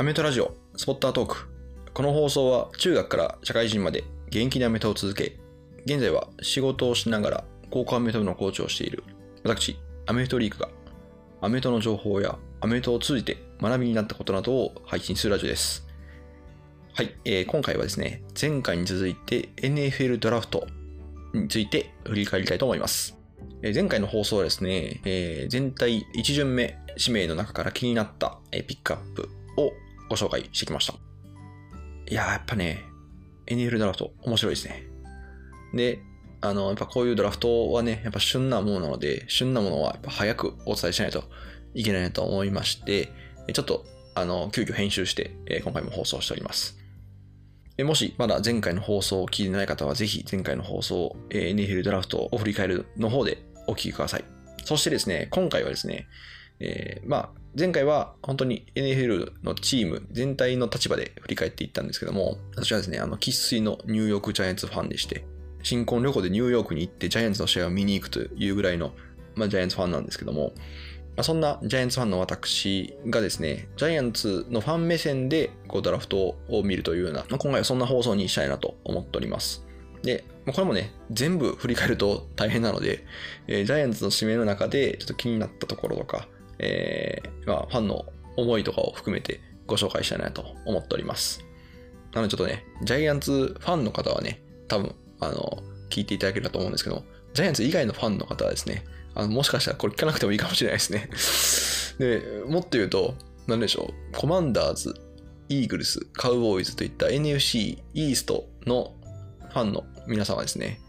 アメトラジオ、スポッタートーク。この放送は中学から社会人まで元気にアメトを続け、現在は仕事をしながら高校アメト部のコーチをしている私、アメフトリークがアメトの情報やアメトを通じて学びになったことなどを配信するラジオです。はい、えー今回はですね、前回に続いて NFL ドラフトについて振り返りたいと思います。前回の放送はですね、え全体1巡目指名の中から気になった、ピックアップをご紹介してきました。いやー、やっぱね、NFL ドラフト面白いですね。で、あの、やっぱこういうドラフトはね、やっぱ旬なものなので、旬なものはやっぱ早くお伝えしないといけないなと思いまして、ちょっと、あの、急遽編集して、え今回も放送しております。もしまだ前回の放送を聞いてない方は、ぜひ前回の放送、えー NFL ドラフトを振り返るの方でお聞きください。そしてですね、今回はですね、えーまあ、前回は本当に NFL のチーム全体の立場で振り返っていったんですけども、私はですね、あの、生粋のニューヨークジャイアンツファンでして、新婚旅行でニューヨークに行ってジャイアンツの試合を見に行くというぐらいの、まあ、ジャイアンツファンなんですけども、まあそんなジャイアンツファンの私がですね、ジャイアンツのファン目線でこうドラフトを見るというような、まあ、今回はそんな放送にしたいなと思っております。で、これもね、全部振り返ると大変なので、えージャイアンツの指名の中でちょっと気になったところとか、えーまあ、ファンの思いとかを含めてご紹介したいなと思っております。なのでちょっとね、ジャイアンツファンの方はね、多分、あの、聞いていただければと思うんですけど、ジャイアンツ以外のファンの方はですね、あのもしかしたらこれ聞かなくてもいいかもしれないですね。で、もっと言うと、何でしょう、コマンダーズ、イーグルス、カウボーイズといった NFC イーストのファンの皆さんはですね、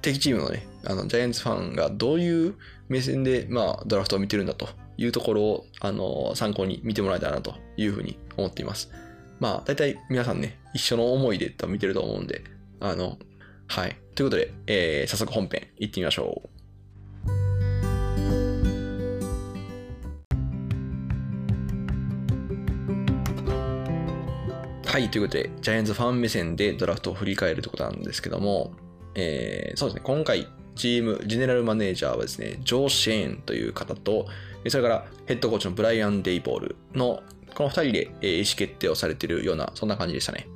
敵チームのね、あの、ジャイアンツファンがどういう目線で、まあ、ドラフトを見てるんだというところを、あの、参考に見てもらえたらなというふうに思っています。まあ、大体皆さんね、一緒の思いで多分見てると思うんで、あの、はい。ということで、えー早速本編行ってみましょう。はい、ということで、ジャイアンツファン目線でドラフトを振り返るということなんですけども、えーそうですね、今回、チーム、ジェネラルマネージャーはですね、ジョー・シェーンという方と、それからヘッドコーチのブライアン・デイボールの、この2人で意思決定をされているような、そんな感じでしたね。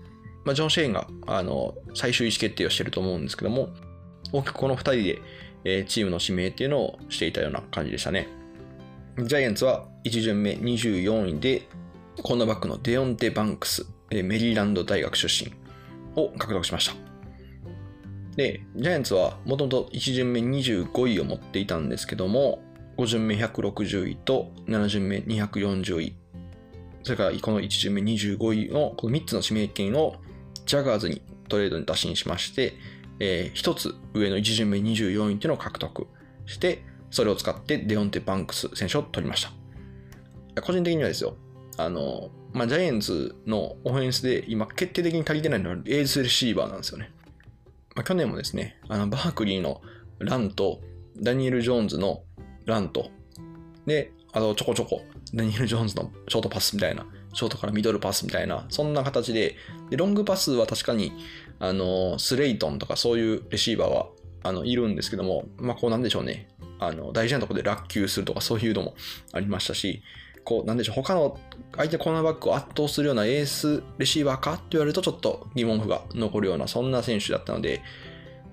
まあ、ジョン・シェーンが、あの、最終意思決定をしていると思うんですけども、大きくこの2人で、チームの指名っていうのをしていたような感じでしたね。ジャイアンツは1巡目24位で、コーナーバックのデオンテ・バンクス、メリーランド大学出身を獲得しました。で、ジャイアンツはもともと1巡目25位を持っていたんですけども、5巡目160位と7巡目240位、それからこの1巡目25位のこの3つの指名権をジャガーズにトレードに打診しまして、え1つ上の1巡目24位っていうのを獲得して、それを使ってデオンテ・バンクス選手を取りました。個人的にはですよ、あの、まあ、ジャイアンツのオフェンスで今決定的に足りてないのはエースレシーバーなんですよね。まあ、去年もですね、あのバークリーのランと、ダニエル・ジョーンズのランと、で、あとちょこちょこ、ダニエル・ジョーンズのショートパスみたいな、ショートからミドルパスみたいな、そんな形で、でロングパスは確かに、あの、スレイトンとかそういうレシーバーは、あの、いるんですけども、まあ、こうなんでしょうね、あの、大事なところで落球するとかそういうのもありましたし、こう、なんでしょう、他の相手コーナーバックを圧倒するようなエースレシーバーかって言われるとちょっと疑問符が残るような、そんな選手だったので、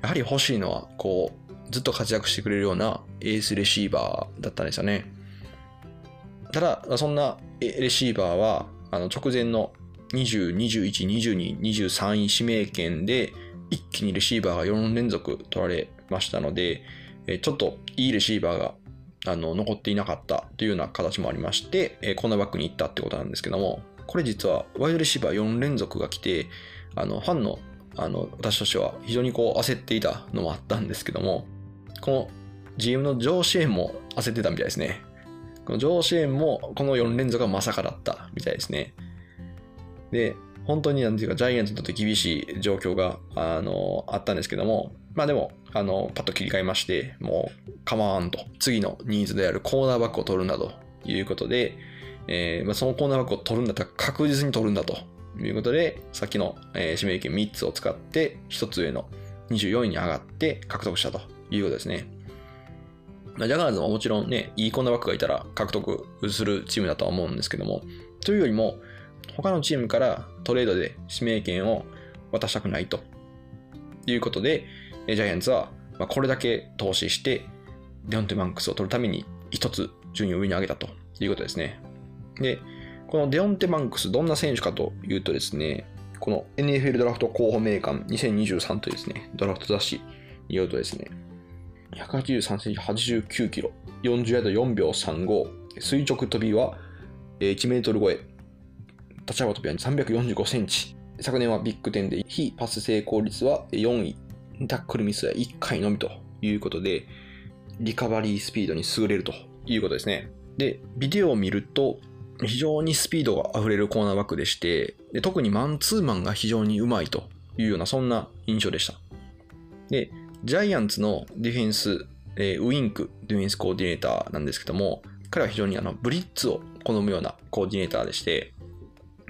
やはり欲しいのは、こう、ずっと活躍してくれるようなエースレシーバーだったんですよね。ただ、そんなレシーバーは、あの直前の20、21、22、23位指名権で、一気にレシーバーが4連続取られましたので、ちょっといいレシーバーがあの残っていなかったというような形もありまして、えコーナーバックに行ったってことなんですけども、これ実はワイドレシーバー4連続が来て、あのファンのあの私としては非常にこう焦っていたのもあったんですけども、この GM のジョー・シェーンも焦ってたみたいですね。このジョー・シェーンもこの4連続はまさかだったみたいですね。で、本当になんていうか、ジャイアンツにとって厳しい状況が、あの、あったんですけども、まあでも、あの、パッと切り替えまして、もう、カマーンと、次のニーズであるコーナーバックを取るんだということで、えーまあ、そのコーナーバックを取るんだったら確実に取るんだということで、さっきの、えー指名権3つを使って、1つ上の24位に上がって獲得したということですね。ジャガーズももちろんね、いいコーナーバックがいたら獲得するチームだとは思うんですけども、というよりも、他のチームからトレードで指名権を渡したくないと。いうことで、ジャイアンツはこれだけ投資して、デオンテ・バンクスを取るために一つ順位を上に上げたと。いうことですね。で、このデオンテ・バンクス、どんな選手かというとですね、この NFL ドラフト候補名鑑2023というですね、ドラフト雑誌によるとですね、183センチ89キロ、40ヤード4秒35、垂直跳びは1メートル超え、立ち上が飛びは345センチ、昨年はビッグ10で非パス成功率は4位、タックルミスは1回のみということで、リカバリースピードに優れるということですね。で、ビデオを見ると、非常にスピードが溢れるコーナーバックでしてで、特にマンツーマンが非常にうまいというような、そんな印象でした。で、ジャイアンツのディフェンス、えー、ウィンク、ディフェンスコーディネーターなんですけども、彼は非常にあのブリッツを好むようなコーディネーターでして、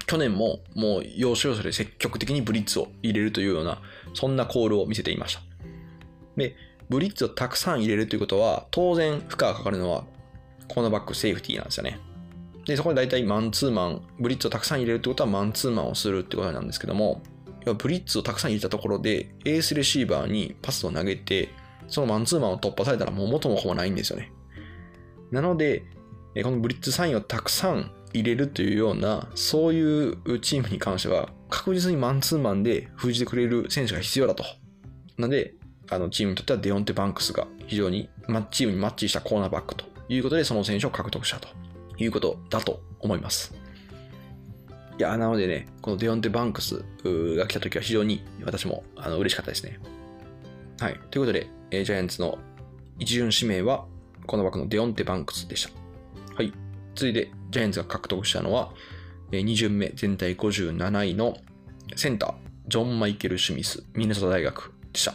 去年ももう要所要所で積極的にブリッツを入れるというような、そんなコールを見せていました。で、ブリッツをたくさん入れるということは、当然負荷がかかるのはコーナーバックセーフティーなんですよね。で、そこで大体マンツーマン、ブリッツをたくさん入れるってことはマンツーマンをするってことなんですけども、ブリッツをたくさん入れたところで、エースレシーバーにパスを投げて、そのマンツーマンを突破されたらもう元も子もないんですよね。なので、このブリッツサインをたくさん入れるというような、そういうチームに関しては、確実にマンツーマンで封じてくれる選手が必要だと。なので、あのチームにとってはデオンテ・バンクスが非常にチームにマッチしたコーナーバックということで、その選手を獲得したということだと思います。いや、なのでね、このデオンテ・バンクスが来た時は非常に私もあの嬉しかったですね。はい。ということで、ジャイアンツの一巡指名は、コーナーバックのデオンテ・バンクスでした。はい。続いて、ジャイアンツが獲得したのは、2巡目全体57位のセンター、ジョン・マイケル・シュミッツ、ミネソタ大学でした。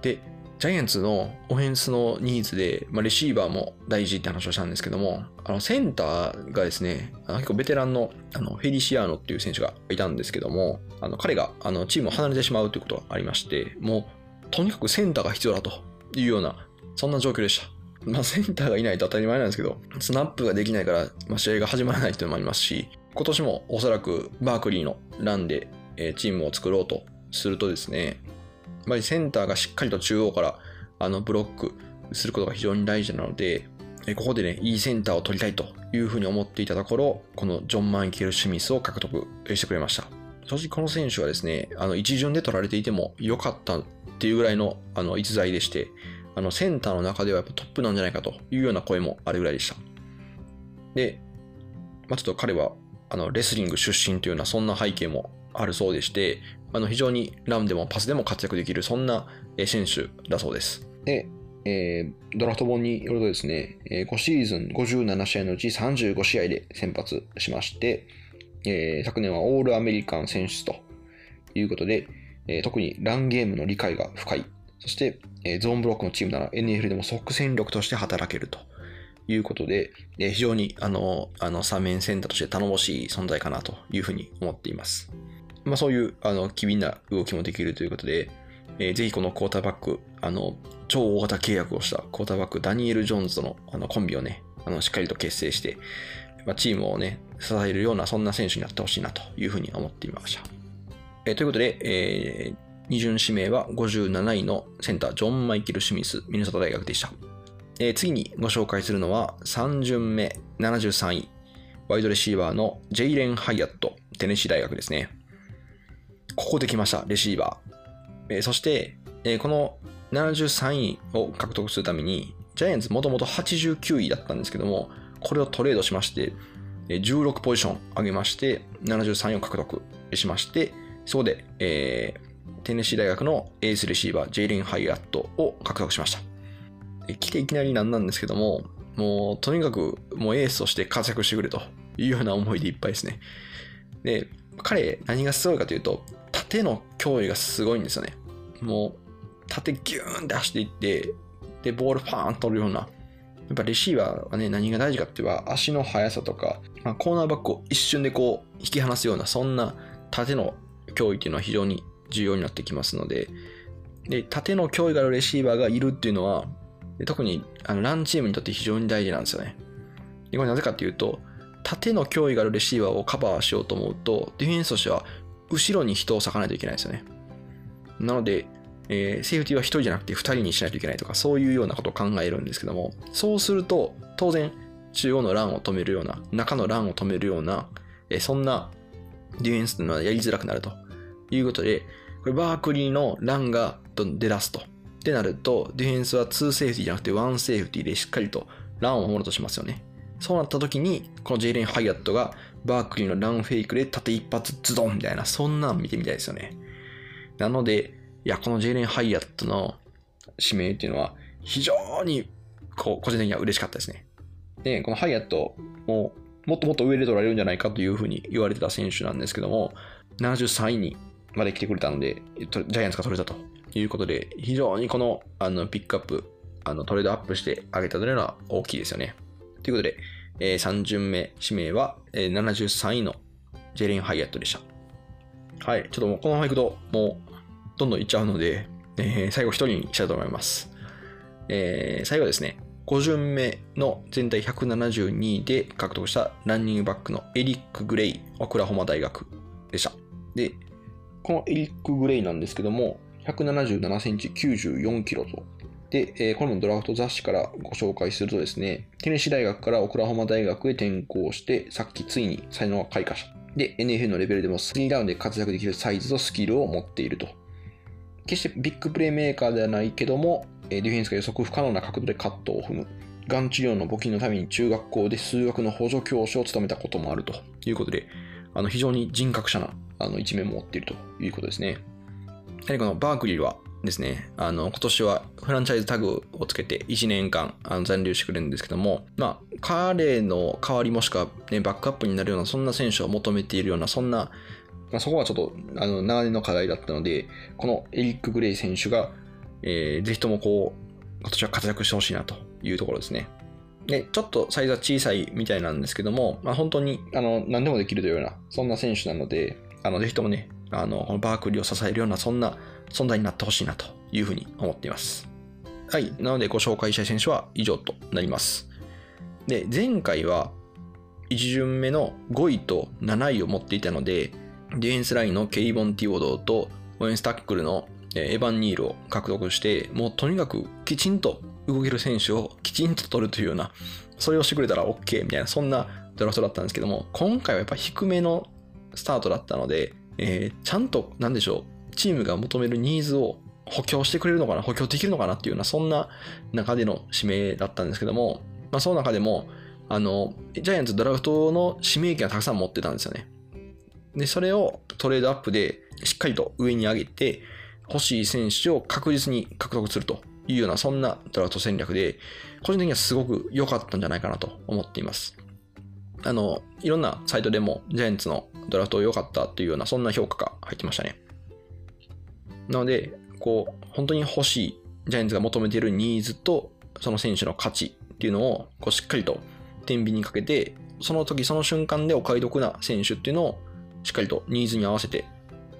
で、ジャイアンツのオフェンスのニーズで、まあ、レシーバーも大事って話をしたんですけども、あのセンターがですね、結構ベテランのあのフェリシアーノっていう選手がいたんですけども、あの彼があのチームを離れてしまうということがありまして、もうとにかくセンターが必要だというような、そんな状況でした。まあ、センターがいないと当たり前なんですけど、スナップができないから、まあ、試合が始まらないというのもありますし、今年もおそらくバークリーのランで、えチームを作ろうとするとですね、やっぱりセンターがしっかりと中央からあのブロックすることが非常に大事なので、ここでね、いいセンターを取りたいというふうに思っていたところ、このジョン・マイケル・シュミスを獲得してくれました。正直この選手はですね、あの一巡で取られていても良かったっていうぐらいのあの逸材でして、あのセンターの中ではやっぱトップなんじゃないかというような声もあるぐらいでした。で、まあ、ちょっと彼はあのレスリング出身というようなそんな背景もあるそうでして、あの非常にランでもパスでも活躍できるそんな選手だそうです。で、えー、ドラフト本によるとですね、5シーズン57試合のうち35試合で先発しまして、えー、昨年はオールアメリカン選出ということで、えー、特にランゲームの理解が深い。そして、え、ゾーンブロックのチームなら NFL でも即戦力として働けるということで、え、非常にあの、あの、三面センターとして頼もしい存在かなというふうに思っています。まあそういう、あの、機敏な動きもできるということで、えー、ぜひこのクォーターバック、あの、超大型契約をしたクォーターバック、ダニエル・ジョーンズとのあのコンビをね、あのしっかりと結成して、まあ、チームをね、支えるような、そんな選手になってほしいなというふうに思っていました。えー、ということで、えー、二巡指名は57位のセンター、ジョン・マイケル・シミス、ミネソタ大学でした。えー、次にご紹介するのは、3巡目、73位、ワイドレシーバーのジェイレン・ハイアット、テネシー大学ですね。ここで来ました、レシーバー。えー、そして、えー、この73位を獲得するために、ジャイアンツもともと89位だったんですけども、これをトレードしまして、16ポジション上げまして、73位を獲得しまして、そこで、えー、テネシー大学のエースレシーバー、ジェイレン・ハイアットを獲得しました。来ていきなりなんなんですけども、もうとにかくもうエースとして活躍してくれというような思いでいっぱいですね。で、彼何がすごいかというと、縦の脅威がすごいんですよね。もう、縦ギューンって走っていって、で、ボールパーン取るような。やっぱレシーバーはね、何が大事かって言えば、足の速さとか、まあ、コーナーバックを一瞬でこう、引き離すような、そんな縦の脅威っていうのは非常に重要になってきますので、で、縦の脅威があるレシーバーがいるっていうのは、特にあのランチームにとって非常に大事なんですよね。でこれなぜかっていうと、縦の脅威があるレシーバーをカバーしようと思うと、ディフェンスとしては後ろに人を割かないといけないですよね。なので、えー、セーフティーは1人じゃなくて2人にしないといけないとか、そういうようなことを考えるんですけども、そうすると、当然、中央のランを止めるような、中のランを止めるような、えー、そんなディフェンスというのはやりづらくなるということで、これバークリーのランが出だすと。ってなると、ディフェンスは2セーフティーじゃなくて1セーフティーでしっかりとランを守ろうとしますよね。そうなった時に、このジェイレン・ハイアットがバークリーのランフェイクで縦一発ズドンみたいな、そんなん見てみたいですよね。なので、いや、このジェイレン・ハイアットの指名っていうのは非常にこう個人的には嬉しかったですね。で、このハイアットももっともっと上で取られるんじゃないかというふうに言われてた選手なんですけども、73位にまで来てくれたので、ジャイアンツが取れたということで、非常にこのあのピックアップ、あのトレードアップしてあげたというのは大きいですよね。ということで、えー、3巡目指名は、えー、73位のジェレン・ハイアットでした。はい、ちょっともうこのままいくと、もうどんどんいっちゃうので、えー、最後1人にしたいと思います。えー、最後はですね、5巡目の全体172位で獲得したランニングバックのエリック・グレイ、オクラホマ大学でした。で、このエリック・グレイなんですけども、177センチ94キロと。で、これもドラフト雑誌からご紹介するとですね、テネシー大学からオクラホマ大学へ転校して、さっきついに才能が開花した。で、NFL のレベルでも3ラウンで活躍できるサイズとスキルを持っていると。決してビッグプレーメーカーではないけども、ディフェンスが予測不可能な角度でカットを踏む。がん治療の募金のために中学校で数学の補助教師を務めたこともあるということで、あの非常に人格者なあの一面も持っているということですね。やはりこのバークリーはですね、あの今年はフランチャイズタグをつけて1年間あの残留してくれるんですけども、まあ、彼の代わりもしくは、ね、バックアップになるような、そんな選手を求めているような、そんな、まあ、そこはちょっとあの長年の課題だったので、このエリック・グレイ選手が、えー、ぜひともこう、今年は活躍してほしいなというところですね。で、ちょっとサイズは小さいみたいなんですけども、まあ、本当にあの何でもできるというような、そんな選手なので、あのぜひともね、あのこのバークリーを支えるような、そんな存在になってほしいなというふうに思っています。はい。なので、ご紹介したい選手は以上となります。で、前回は1巡目の5位と7位を持っていたので、ディフェンスラインのケイボン・ティオドーとオエンスタックルのエヴァン・ニールを獲得して、もうとにかくきちんと動ける選手をきちんと取るというような、それをしてくれたら OK みたいな、そんなドラフトだったんですけども、今回はやっぱ低めのスタートだったので、えー、ちゃんと、なんでしょう、チームが求めるニーズを補強してくれるのかな、補強できるのかなっていうような、そんな中での指名だったんですけども、まあ、その中でも、あの、ジャイアンツドラフトの指名権をたくさん持ってたんですよね。で、それをトレードアップでしっかりと上に上げて、欲しい選手を確実に獲得するというような、そんなドラフト戦略で、個人的にはすごく良かったんじゃないかなと思っています。あの、いろんなサイトでもジャイアンツのドラフト良かったというような、そんな評価が入ってましたね。なので、こう、本当に欲しい、ジャイアンツが求めているニーズと、その選手の価値っていうのを、こう、しっかりと天秤にかけて、その時その瞬間でお買い得な選手っていうのを、しっかりとニーズに合わせて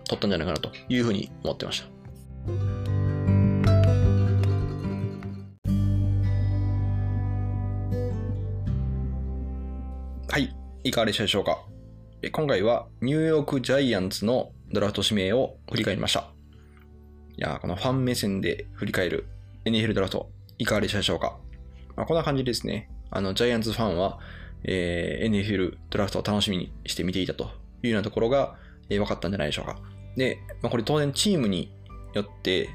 取ったんじゃないかなというふうに思ってました。はい、いかがでしたでしょうか？今回はニューヨークジャイアンツのドラフト指名を振り返りました。いやこのファン目線で振り返る NFL ドラフト、いかがでしたでしょうか？まあ、こんな感じですね。あの、ジャイアンツファンは、えー、NFL ドラフトを楽しみにして見ていたというようなところが、えー、分かったんじゃないでしょうか。で、まあ、これ当然チームによって、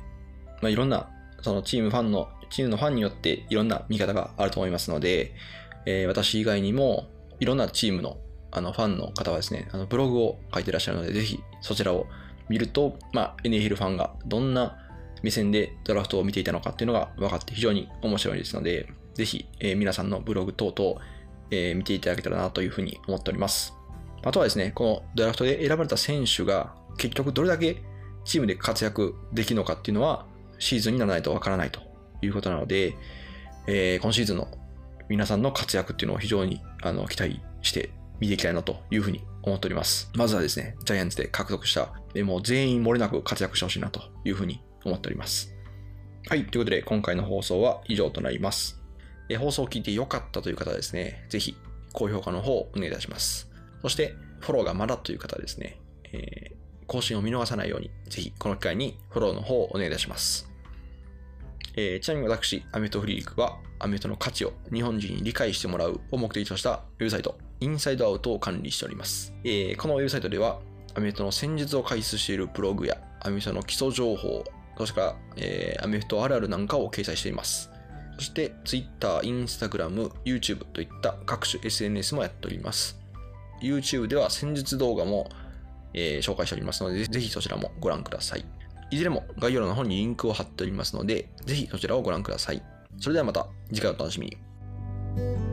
まあ、いろんな、そのチームファンの、チームのファンによっていろんな見方があると思いますので、えー、私以外にもいろんなチームのあのファンの方はですね、あのブログを書いてらっしゃるので、ぜひそちらを見ると、まあ、NFL ファンがどんな目線でドラフトを見ていたのかっていうのが分かって非常に面白いですので、ぜひ、えー、皆さんのブログ等々、えー、見ていただけたらなというふうに思っております。あとはですね、このドラフトで選ばれた選手が結局どれだけチームで活躍できるのかっていうのはシーズンにならないとわからないということなので、えー、今シーズンの皆さんの活躍っていうのを非常にあの期待して見ていきたいなというふうに思っております。まずはですね、ジャイアンツで獲得した、もう全員漏れなく活躍してほしいなというふうに思っております。はい、ということで今回の放送は以上となります。え放送を聞いて良かったという方はですね、ぜひ高評価の方をお願いいたします。そして、フォローがまだという方はですね、えー更新を見逃さないように、ぜひこの機会にフォローの方をお願いいたします。えーちなみに私、アメフトフリークは、アメフトの価値を日本人に理解してもらうを目的としたウェブサイト、インサイドアウトを管理しております。えーこのウェブサイトでは、アメフトの戦術を解説しているブログや、アメフトの基礎情報、そしてから、えーアメフトあるあるなんかを掲載しています。そして、Twitter、Instagram、YouTube といった各種 SNS もやっております。YouTube では戦術動画も、えー紹介しておりますので、ぜひそちらもご覧ください。いずれも概要欄の方にリンクを貼っておりますので、ぜひそちらをご覧ください。それではまた次回お楽しみに。